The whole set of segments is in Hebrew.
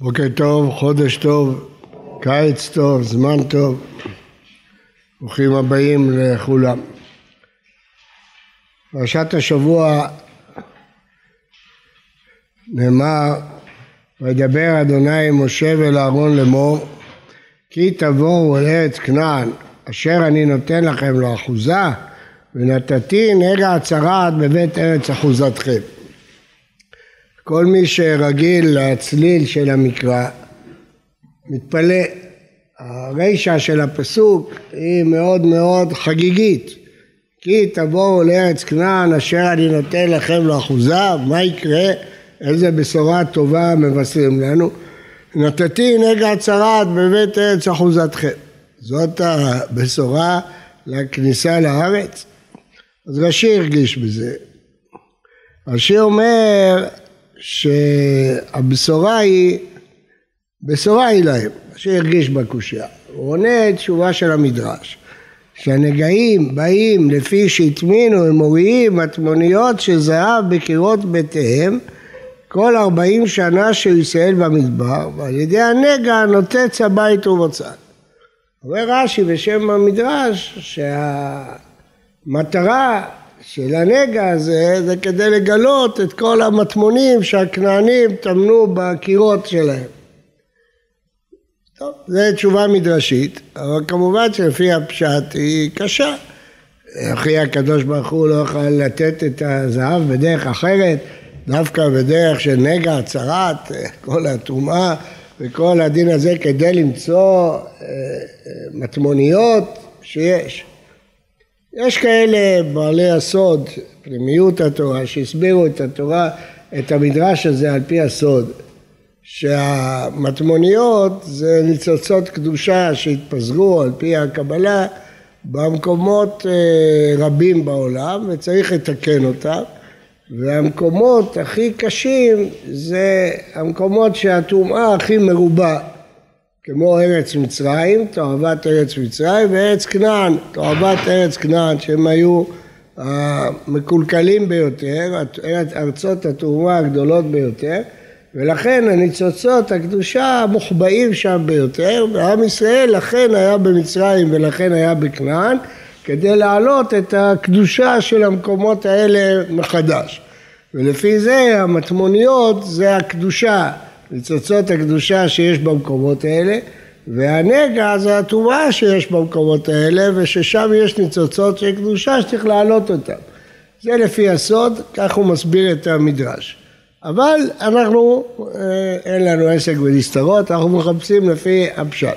בוקר טוב, חודש טוב, קיץ טוב, זמן טוב. ברוכים הבאים לכולם. פרשת השבוע נאמר וידבר אדוני משה ואל אהרון לאמור כי תבואו אל ארץ כנען אשר אני נותן לכם לאחוזה ונתתי נגע הצרעת בבית ארץ אחוזתכם כל מי שרגיל לצליל של המקרא מתפלא. הרישה של הפסוק היא מאוד מאוד חגיגית. כי תבואו לארץ כנען אשר אני נותן לכם לאחוזה, מה יקרה? איזה בשורה טובה מבשרים לנו. נתתי נגע צרעת בבית ארץ אחוזתכם. זאת הבשורה לכניסה לארץ. אז רש"י הרגיש בזה. רש"י אומר שהבשורה היא, בשורה היא להם, שהרגיש בקושייה. הוא עונה תשובה של המדרש, שהנגעים באים לפי שהטמינו אמוריים מטמוניות של זהב בקירות ביתיהם כל ארבעים שנה של ישראל במדבר, ועל ידי הנגע נוטץ הבית ובצד. אומר רש"י בשם המדרש שהמטרה של הנגע הזה זה כדי לגלות את כל המטמונים שהכנענים טמנו בקירות שלהם. טוב, זו תשובה מדרשית, אבל כמובן שלפי הפשט היא קשה. אחי הקדוש ברוך הוא לא יכול לתת את הזהב בדרך אחרת, דווקא בדרך של נגע, הצהרת, כל הטומאה וכל הדין הזה כדי למצוא אה, אה, מטמוניות שיש. יש כאלה בעלי הסוד, פנימיות התורה, שהסבירו את התורה, את המדרש הזה על פי הסוד, שהמטמוניות זה ניצוצות קדושה שהתפזרו על פי הקבלה במקומות אה, רבים בעולם וצריך לתקן אותם והמקומות הכי קשים זה המקומות שהטומאה הכי מרובה כמו ארץ מצרים, תועבת ארץ מצרים, וארץ כנען, תועבת ארץ כנען, שהם היו המקולקלים ביותר, ארצות התרומה הגדולות ביותר, ולכן הניצוצות הקדושה מוחבאים שם ביותר, ועם ישראל לכן היה במצרים ולכן היה בכנען, כדי להעלות את הקדושה של המקומות האלה מחדש. ולפי זה המטמוניות זה הקדושה ניצוצות הקדושה שיש במקומות האלה, והנגע זה הטומאה שיש במקומות האלה, וששם יש ניצוצות של קדושה שצריך להעלות אותם. זה לפי הסוד, כך הוא מסביר את המדרש. אבל אנחנו, אה, אין לנו עסק בנסתרות, אנחנו מחפשים לפי הפשט.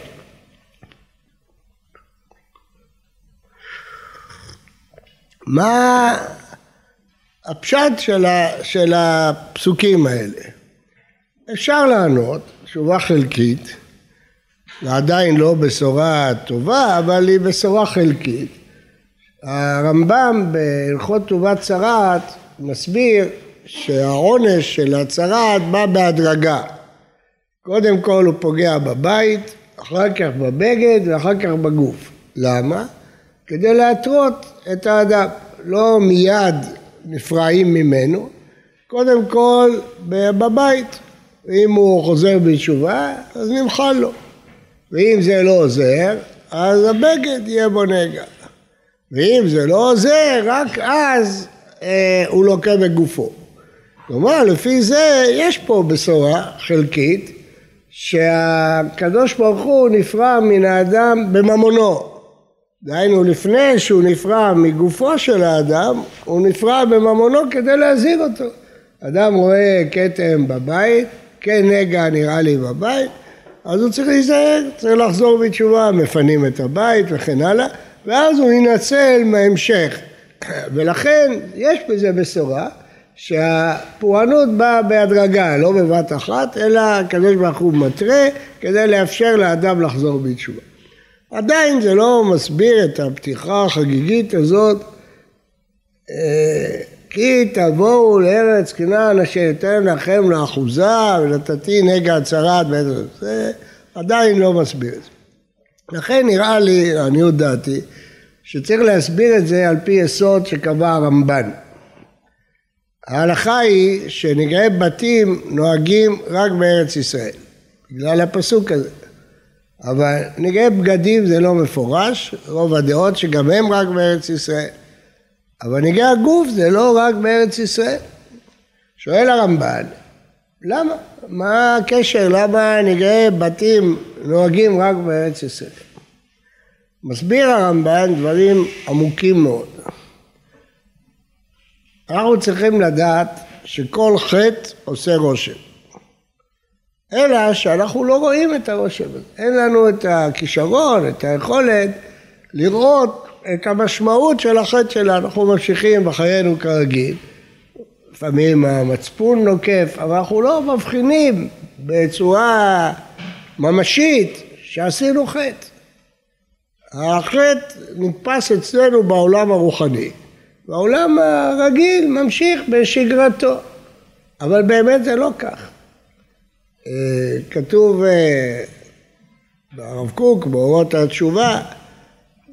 מה הפשט של, של הפסוקים האלה? אפשר לענות, תשובה חלקית, ועדיין לא בשורה טובה, אבל היא בשורה חלקית. הרמב"ם בהלכות טובת צרעת מסביר שהעונש של הצרעת בא בהדרגה. קודם כל הוא פוגע בבית, אחר כך בבגד ואחר כך בגוף. למה? כדי להתרות את האדם. לא מיד נפרעים ממנו, קודם כל בבית. ואם הוא חוזר בתשובה, אז נמחל לו. ואם זה לא עוזר, אז הבגד יהיה בו נגע. ואם זה לא עוזר, רק אז אה, הוא לוקה בגופו. כלומר, לפי זה יש פה בשורה חלקית, שהקדוש ברוך הוא נפרע מן האדם בממונו. דהיינו, לפני שהוא נפרע מגופו של האדם, הוא נפרע בממונו כדי להזהיר אותו. אדם רואה כתם בבית, כן נגע נראה לי בבית, אז הוא צריך להיזהר, צריך לחזור בתשובה, מפנים את הבית וכן הלאה, ואז הוא ינצל מההמשך. ולכן יש בזה בשורה שהפורענות באה בהדרגה, לא בבת אחת, אלא הקדוש ברוך הוא מתרה כדי לאפשר לאדם לחזור בתשובה. עדיין זה לא מסביר את הפתיחה החגיגית הזאת אה, כי תבואו לארץ כנען אשר אתן לכם לאחוזה ונתתי נגע הצהרת זה עדיין לא מסביר את זה. לכן נראה לי, לעניות דעתי, שצריך להסביר את זה על פי יסוד שקבע הרמב"ן. ההלכה היא שנגעי בתים נוהגים רק בארץ ישראל. בגלל הפסוק הזה. אבל נגעי בגדים זה לא מפורש, רוב הדעות שגם הם רק בארץ ישראל. אבל נגעי הגוף זה לא רק בארץ ישראל. שואל הרמב"ן, למה? מה הקשר? למה נגעי בתים נוהגים רק בארץ ישראל? מסביר הרמב"ן דברים עמוקים מאוד. אנחנו צריכים לדעת שכל חטא עושה רושם. אלא שאנחנו לא רואים את הרושם הזה. אין לנו את הכישרון, את היכולת לראות את המשמעות של החטא שלנו. אנחנו ממשיכים בחיינו כרגיל. לפעמים המצפון נוקף, אבל אנחנו לא מבחינים בצורה ממשית שעשינו חטא. החטא נתפס אצלנו בעולם הרוחני, והעולם הרגיל ממשיך בשגרתו, אבל באמת זה לא כך. אה, כתוב אה, ברב קוק, באורות התשובה,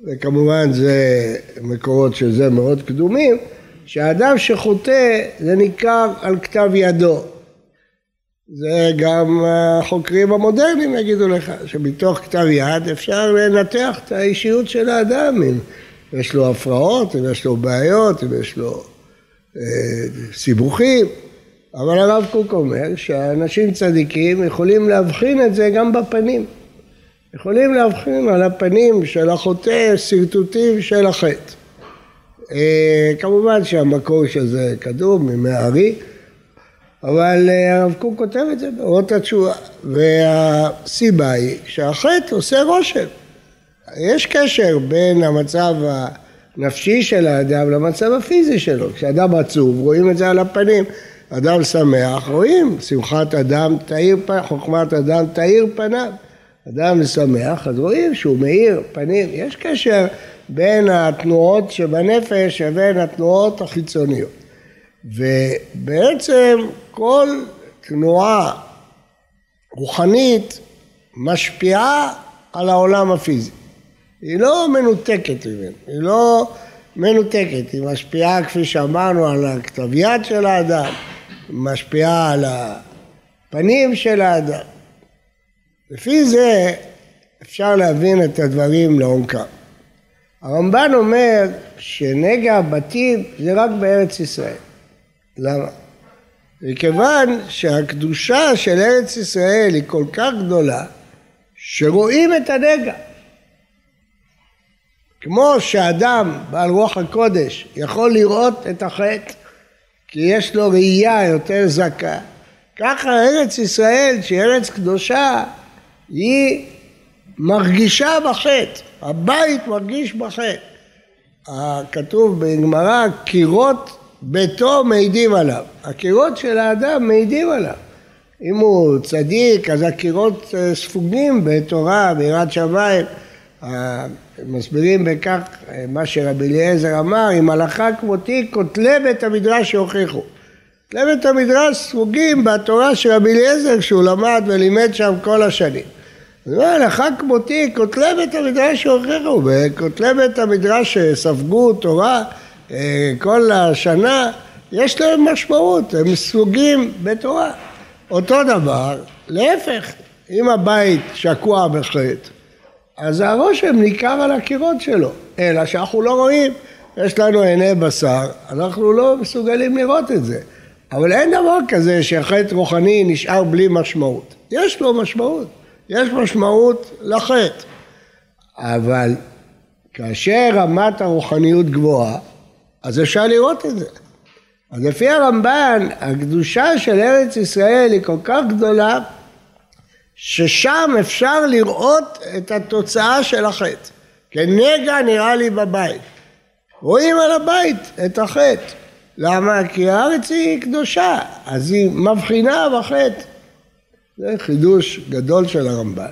וכמובן זה מקורות של זה מאוד קדומים, שהאדם שחוטא זה ניכר על כתב ידו. זה גם החוקרים המודרניים יגידו לך, שמתוך כתב יד אפשר לנתח את האישיות של האדם, אם יש לו הפרעות, אם יש לו בעיות, אם יש לו אה, סיבוכים. אבל הרב קוק אומר שאנשים צדיקים יכולים להבחין את זה גם בפנים. יכולים להבחין על הפנים של החוטא שרטוטים של החטא. אה, כמובן שהמקור של זה קדום, מימי הארי, אבל אה, הרב קוק כותב את זה באורות התשובה, והסיבה היא שהחטא עושה רושם. יש קשר בין המצב הנפשי של האדם למצב הפיזי שלו. כשאדם עצוב רואים את זה על הפנים, אדם שמח רואים שמחת אדם תאיר פניו, חוכמת אדם תאיר פניו. אדם שמח אז רואים שהוא מאיר פנים, יש קשר בין התנועות שבנפש לבין התנועות החיצוניות. ובעצם כל תנועה רוחנית משפיעה על העולם הפיזי. היא לא מנותקת ממנו, היא לא מנותקת, היא משפיעה כפי שאמרנו על הכתב יד של האדם, היא משפיעה על הפנים של האדם. לפי זה אפשר להבין את הדברים לעומקם. הרמב"ן אומר שנגע הבתים זה רק בארץ ישראל. למה? מכיוון שהקדושה של ארץ ישראל היא כל כך גדולה, שרואים את הנגע. כמו שאדם בעל רוח הקודש יכול לראות את החטא, כי יש לו ראייה יותר זכה, ככה ארץ ישראל, שהיא ארץ קדושה, היא מרגישה בחטא, הבית מרגיש בחטא. כתוב בגמרא, קירות ביתו מעידים עליו. הקירות של האדם מעידים עליו. אם הוא צדיק, אז הקירות אה, ספוגים בתורה, ביראת שמיים. מסבירים בכך אה, מה שרבי אליעזר אמר, אם הלכה כמותי, כותלי בית המדרש יוכיחו. כותלי בית המדרש ספוגים בתורה של רבי אליעזר, שהוא למד ולימד שם כל השנים. אומר, הלכה כמותי, כותלי בית המדרש יוכיחו, וכותלי בית המדרש שספגו תורה אה, כל השנה, יש להם משמעות, הם סוגים בתורה. אותו דבר, להפך, אם הבית שקוע בחטא, אז הרושם ניכר על הקירות שלו, אלא שאנחנו לא רואים, יש לנו עיני בשר, אנחנו לא מסוגלים לראות את זה. אבל אין דבר כזה שחטא רוחני נשאר בלי משמעות. יש לו משמעות, יש משמעות לחטא. אבל כאשר רמת הרוחניות גבוהה, אז אפשר לראות את זה. אז לפי הרמב"ן, הקדושה של ארץ ישראל היא כל כך גדולה, ששם אפשר לראות את התוצאה של החטא. כנגע נראה לי בבית. רואים על הבית את החטא. למה? כי הארץ היא קדושה, אז היא מבחינה בחטא. זה חידוש גדול של הרמב"ן.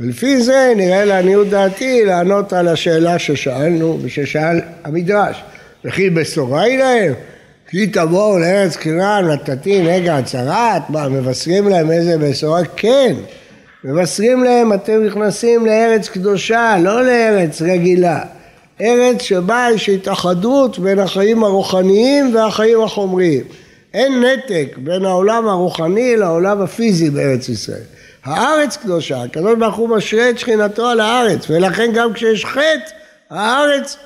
ולפי זה נראה לעניות דעתי לענות על השאלה ששאלנו וששאל המדרש. וכי בשורה היא להם? כי תבואו לארץ כנען נתתי נגע הצהרת, מה מבשרים להם איזה בשורה? כן, מבשרים להם אתם נכנסים לארץ קדושה, לא לארץ רגילה. ארץ שבה יש התאחדות בין החיים הרוחניים והחיים החומריים. אין נתק בין העולם הרוחני לעולם הפיזי בארץ ישראל. הארץ קדושה, הקדוש ברוך הוא משרה את שכינתו על הארץ, ולכן גם כשיש חטא, הארץ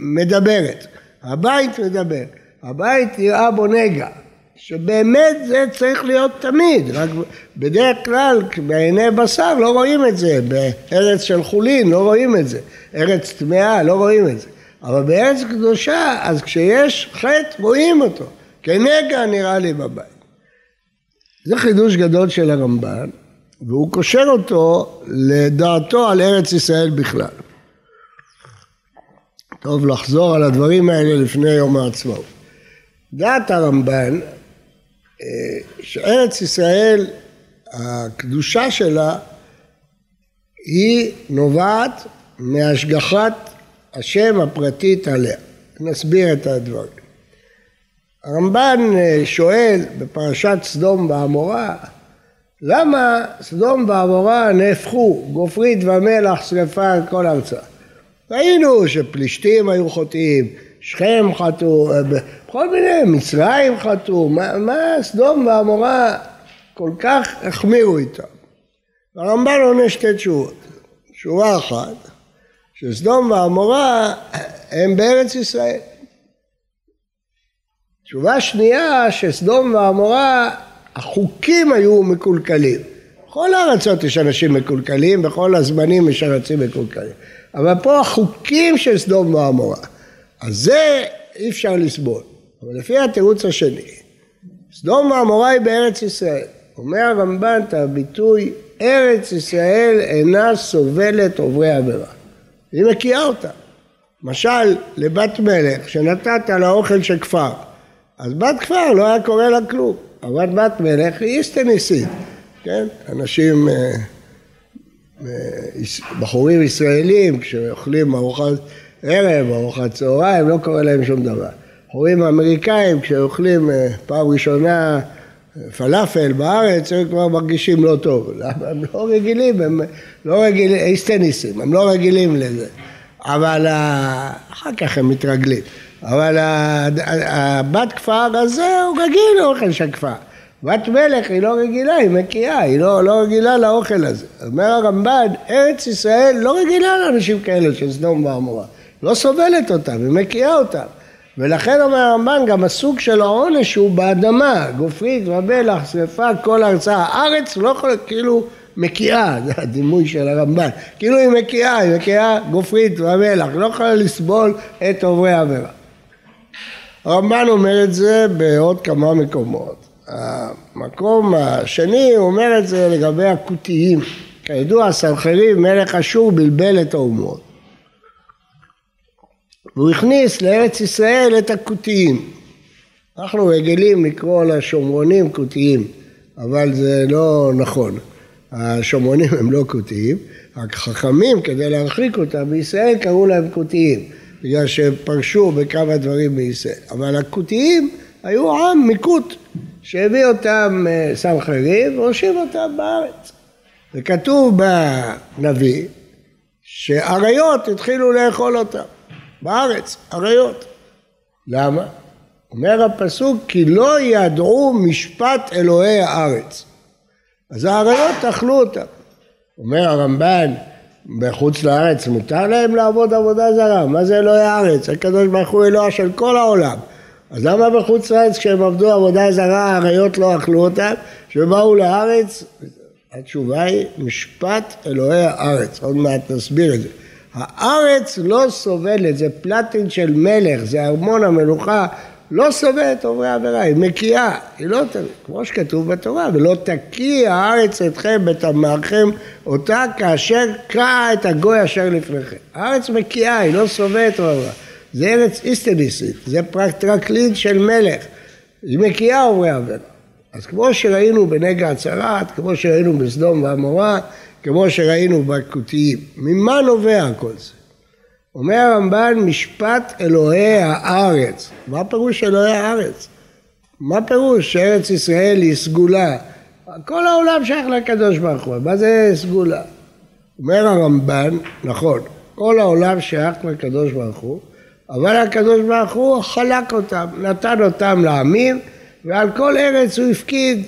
מדברת, הבית מדבר, הבית יראה בו נגע, שבאמת זה צריך להיות תמיד, רק בדרך כלל בעיני בשר לא רואים את זה, בארץ של חולין לא רואים את זה, ארץ טמאה לא רואים את זה, אבל בארץ קדושה אז כשיש חטא רואים אותו, כנגע נראה לי בבית. זה חידוש גדול של הרמב"ן והוא קושר אותו לדעתו על ארץ ישראל בכלל. טוב לחזור על הדברים האלה לפני יום העצמאות. דעת הרמב"ן אה, שארץ ישראל, הקדושה שלה היא נובעת מהשגחת השם הפרטית עליה. נסביר את הדברים. הרמב"ן אה, שואל בפרשת סדום ועמורה למה סדום ועמורה נהפכו גופרית ומלח שרפה על כל ארצה? ראינו שפלישתים היו חוטאים, שכם חטאו, בכל מיני, מצרים חטאו, מה, מה סדום ועמורה כל כך החמירו איתם? הרמב"ן עונה שתי תשובות. תשובה אחת, שסדום ועמורה הם בארץ ישראל. תשובה שנייה, שסדום ועמורה, החוקים היו מקולקלים. בכל הארצות יש אנשים מקולקלים, בכל הזמנים יש ארצים מקולקלים. אבל פה החוקים של סדום ועמורה. אז זה אי אפשר לסבול. אבל לפי התירוץ השני, סדום ועמורה היא בארץ ישראל. אומר הרמב"ן את הביטוי ארץ ישראל אינה סובלת עוברי עבירה. היא מקיאה אותה. משל לבת מלך שנתת לה אוכל של כפר, אז בת כפר לא היה קורה לה כלום, אבל בת מלך היא איסטניסית, כן? אנשים, אה, אה, בחורים ישראלים כשאוכלים ארוחת ערב, ארוחת צהריים, לא קורה להם שום דבר. בחורים אמריקאים כשאוכלים אה, פעם ראשונה פלאפל בארץ, הם כבר מרגישים לא טוב. למה? הם לא רגילים, הם לא רגילים, איסטניסים, הם לא רגילים לזה. אבל אחר כך הם מתרגלים. אבל הבת כפר הזה הוא רגיל לאוכל של כפר. בת מלך היא לא רגילה, היא מקיאה, היא לא, לא רגילה לאוכל הזה. אומר הרמב"ן, ארץ ישראל לא רגילה לאנשים כאלה של סדום ועמורה. לא סובלת אותם, היא מקיאה אותם. ולכן אומר הרמב"ן, גם הסוג של העונש הוא באדמה, גופרית ומלח, שרפה, כל הרצאה. הארץ לא יכולה, כאילו מקיאה, זה הדימוי של הרמב"ן. כאילו היא מקיאה, היא מקיאה גופרית ומלח, לא יכולה לסבול את עוברי העבירה. הרמב"ן אומר את זה בעוד כמה מקומות. המקום השני הוא אומר את זה לגבי הכותיים. כידוע סנחריב מלך אשור בלבל את האומות. והוא הכניס לארץ ישראל את הכותיים. אנחנו רגילים לקרוא לשומרונים כותיים, אבל זה לא נכון. השומרונים הם לא כותיים, רק חכמים כדי להרחיק אותם בישראל קראו להם כותיים. בגלל שהם פרשו בכמה דברים מישראל. אבל הכותיים היו עם מקוט, שהביא אותם אה, סנחריב והושיב אותם בארץ. וכתוב בנביא שאריות התחילו לאכול אותם בארץ, אריות. למה? אומר הפסוק כי לא ידעו משפט אלוהי הארץ. אז האריות אכלו אותם. אומר הרמב"ן בחוץ לארץ מותר להם לעבוד עבודה זרה? מה זה אלוהי הארץ? הקדוש ברוך הוא אלוה של כל העולם. אז למה בחוץ לארץ כשהם עבדו עבודה זרה האריות לא אכלו אותם? כשבאו לארץ, התשובה היא משפט אלוהי הארץ. עוד מעט נסביר את זה. הארץ לא סובלת, זה פלטין של מלך, זה ארמון המלוכה לא סובלת עוברי עבירה, היא מקיאה, היא לא, כמו שכתוב בתורה, ולא תקיא הארץ אתכם בתמרכם אותה כאשר קרא את הגוי אשר לפניכם. הארץ מקיאה, היא לא סובלת עוברי עבירה. זה ארץ איסטניסית, זה פרקטרקלין של מלך, היא מקיאה עוברי עבירה. אז כמו שראינו בנגע הצרת, כמו שראינו בסדום ועמורה, כמו שראינו בכותיים, ממה נובע כל זה? אומר הרמב"ן משפט אלוהי הארץ. מה פירוש אלוהי הארץ? מה פירוש שארץ ישראל היא סגולה? כל העולם שייך לקדוש ברוך הוא, מה זה סגולה? אומר הרמב"ן, נכון, כל העולם שייך לקדוש ברוך הוא, אבל הקדוש ברוך הוא חלק אותם, נתן אותם לעמים, ועל כל ארץ הוא הפקיד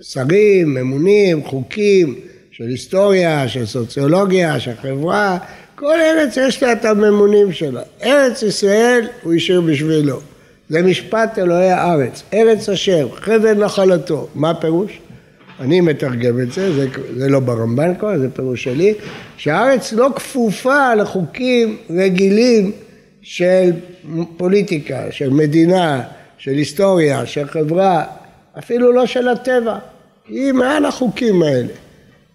שרים, ממונים, חוקים של היסטוריה, של סוציולוגיה, של חברה, כל ארץ יש לה את הממונים שלה. ארץ ישראל הוא השאיר בשבילו. זה משפט אלוהי הארץ. ארץ אשר, חבל נחלתו. מה הפירוש? אני מתרגם את זה, זה, זה לא ברמב"ן כבר, זה פירוש שלי, שהארץ לא כפופה לחוקים רגילים של פוליטיקה, של מדינה, של היסטוריה, של חברה, אפילו לא של הטבע. היא מעל החוקים האלה.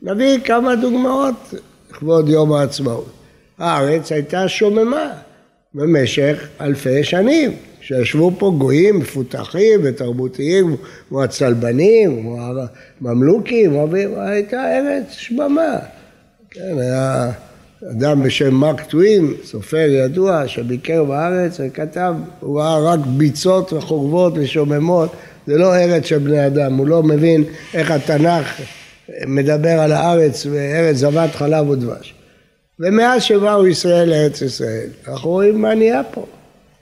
נביא כמה דוגמאות לכבוד יום העצמאות. הארץ הייתה שוממה במשך אלפי שנים. שישבו פה גויים מפותחים ותרבותיים כמו הצלבנים, כמו הממלוכים, הייתה ארץ שממה. כן, היה אדם בשם מרק טווין, סופר ידוע, שביקר בארץ וכתב, הוא ראה רק ביצות וחורבות ושוממות, זה לא ארץ של בני אדם, הוא לא מבין איך התנ"ך מדבר על הארץ וארץ זבת חלב ודבש. ומאז שבאו ישראל לארץ ישראל, אנחנו רואים מה נהיה פה.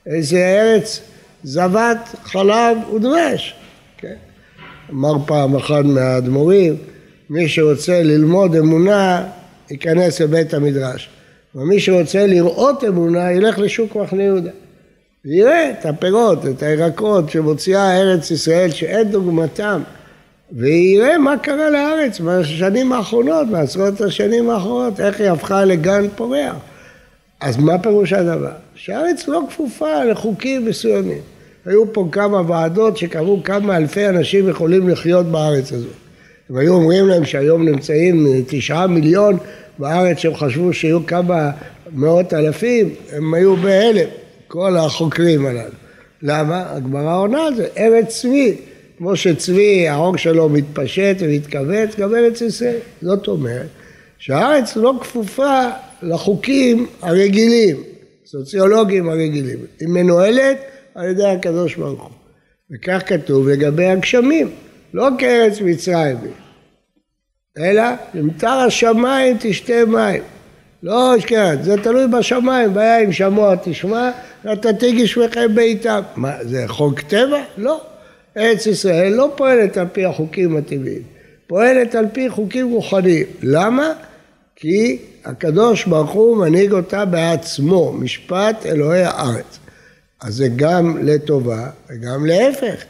איזה ארץ זבת חלב ודבש. כן? אמר פעם אחד מהאדמו"רים, מי שרוצה ללמוד אמונה ייכנס לבית המדרש, ומי שרוצה לראות אמונה ילך לשוק מחנה יהודה. ויראה את הפירות, את הירקות שמוציאה ארץ ישראל שאין דוגמתם, ויראה מה קרה לארץ בשנים האחרונות, בעשרות השנים האחרונות, איך היא הפכה לגן פורח. אז מה פירוש הדבר? שהארץ לא כפופה לחוקים מסוימים. היו פה כמה ועדות שקבעו כמה אלפי אנשים יכולים לחיות בארץ הזאת. הם היו אומרים להם שהיום נמצאים תשעה מיליון בארץ שהם חשבו שיהיו כמה מאות אלפים, הם היו בהלם, כל החוקרים הללו. למה? הגמרא עונה על זה, ארץ צבי. כמו שצבי, העור שלו מתפשט ומתכווץ, גם ארץ ישראל. זאת אומרת שהארץ לא כפופה לחוקים הרגילים, סוציולוגיים הרגילים. היא מנוהלת על ידי הקדוש ברוך הוא. וכך כתוב לגבי הגשמים, לא כארץ מצרים, אלא למטר השמיים תשתה מים. לא אשכרה, זה תלוי בשמיים, והיה אם שמוע תשמע, ואתה תגיש מכם בעיטם. מה, זה חוק טבע? לא. ארץ ישראל לא פועלת על פי החוקים הטבעיים, פועלת על פי חוקים רוחניים. למה? כי הקדוש ברוך הוא מנהיג אותה בעצמו, משפט אלוהי הארץ. אז זה גם לטובה וגם להפך,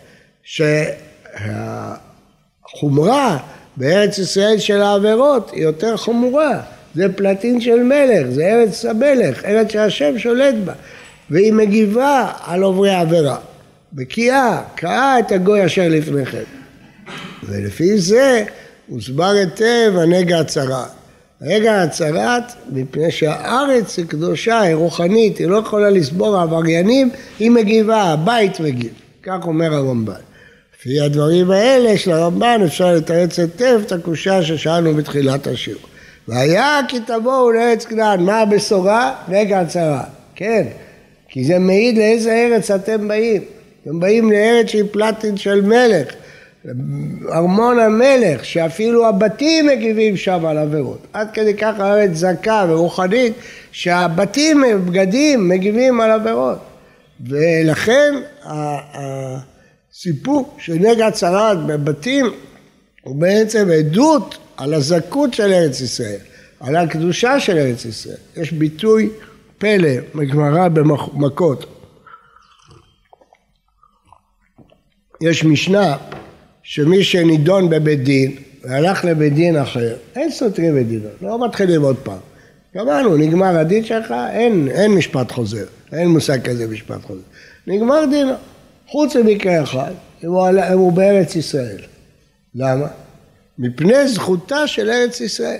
שהחומרה בארץ ישראל של העבירות היא יותר חמורה. זה פלטין של מלך, זה ארץ המלך, ארץ שהשם שולט בה, והיא מגיבה על עוברי עבירה. בקיאה, קאה את הגוי אשר לפניכם. ולפי זה הוסבר היטב הנגע הצרעת. רגע הצהרת, מפני שהארץ היא קדושה, היא רוחנית, היא לא יכולה לסבור עבריינים, היא מגיבה, הבית מגיב. כך אומר הרמב"ן. לפי הדברים האלה של הרמב"ן אפשר לתרץ היטב את הקושה ששאלנו בתחילת השיעור. והיה כי תבואו לארץ כנען, מה הבשורה? רגע הצהרה. כן, כי זה מעיד לאיזה ארץ אתם באים. אתם באים לארץ שהיא פלטין של מלך. ארמון המלך, שאפילו הבתים מגיבים שם על עבירות. עד כדי כך הארץ זכה ורוחנית, שהבתים, בגדים, מגיבים על עבירות. ולכן הסיפור של נגע צרת בבתים הוא בעצם עדות על הזכות של ארץ ישראל, על הקדושה של ארץ ישראל. יש ביטוי פלא בגמרא במכות. יש משנה שמי שנידון בבית דין והלך לבית דין אחר, אין סותרים את דינו, לא מתחילים עוד פעם. גמרנו, נגמר הדין שלך, אין, אין משפט חוזר, אין מושג כזה משפט חוזר. נגמר דינו, חוץ ממקרה אחד, אם הוא, אם הוא בארץ ישראל. למה? מפני זכותה של ארץ ישראל.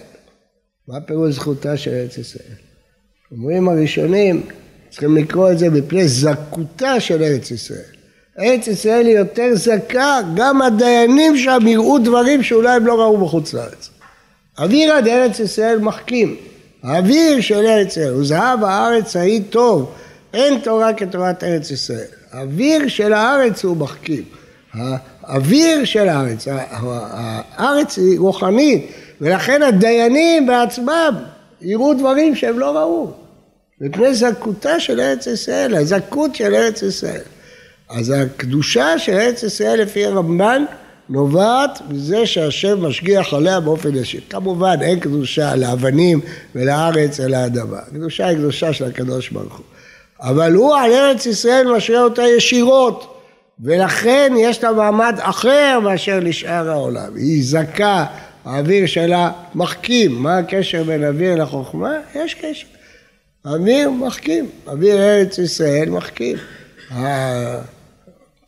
מה פירוש זכותה של ארץ ישראל? אומרים הראשונים, צריכים לקרוא את זה מפני זכותה של ארץ ישראל. ארץ ישראל היא יותר זכה, גם הדיינים שם יראו דברים שאולי הם לא ראו בחוץ לארץ. אוויר עד ארץ ישראל מחכים. האוויר של ארץ ישראל הוא זהב הארץ ההיא טוב, אין תורה כתורת ארץ ישראל. האוויר של הארץ הוא מחכים. האוויר של הארץ, הארץ היא רוחנית, ולכן הדיינים בעצמם יראו דברים שהם לא ראו. מפני זכותה של ארץ ישראל, הזכות של ארץ ישראל. אז הקדושה של ארץ ישראל לפי הרמב"ן נובעת מזה שהשם משגיח עליה באופן ישיר. כמובן אין קדושה לאבנים ולארץ אלא האדמה. הקדושה היא קדושה של הקדוש ברוך הוא. אבל הוא על ארץ ישראל משרה אותה ישירות, ולכן יש לה מעמד אחר מאשר לשאר העולם. היא זכה, האוויר שלה מחכים. מה הקשר בין אוויר לחוכמה? יש קשר. אוויר מחכים, אוויר ארץ ישראל מחכים.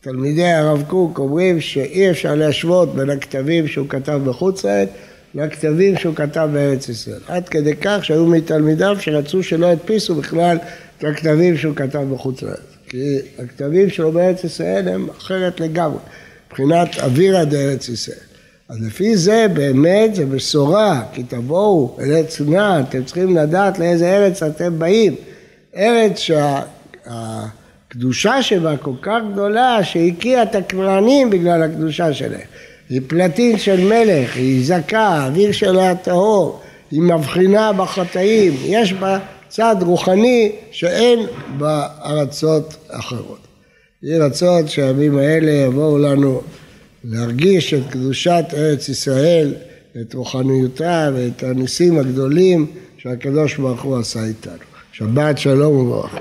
תלמידי הרב קוק אומרים שאי אפשר להשוות בין הכתבים שהוא כתב בחוץ לארץ לכתבים שהוא כתב בארץ ישראל. עד כדי כך שהיו מתלמידיו שרצו שלא ידפיסו בכלל את הכתבים שהוא כתב בחוץ לארץ. כי הכתבים שלו בארץ ישראל הם אחרת לגמרי, מבחינת אווירא דארץ ישראל. אז לפי זה באמת זה בשורה, כי תבואו אל עץ נע, אתם צריכים לדעת לאיזה ארץ אתם באים. ארץ שהקדושה שבה כל כך גדולה שהקיאה את הכנענים בגלל הקדושה שלהם. היא פלטין של מלך, היא זכה, האוויר שלה טהור, היא מבחינה בחטאים, יש בה צד רוחני שאין בארצות אחרות. יהי רצון שהימים האלה יבואו לנו להרגיש את קדושת ארץ ישראל, את רוחניותה ואת הניסים הגדולים שהקדוש ברוך הוא עשה איתנו. שבת שלום וברכה.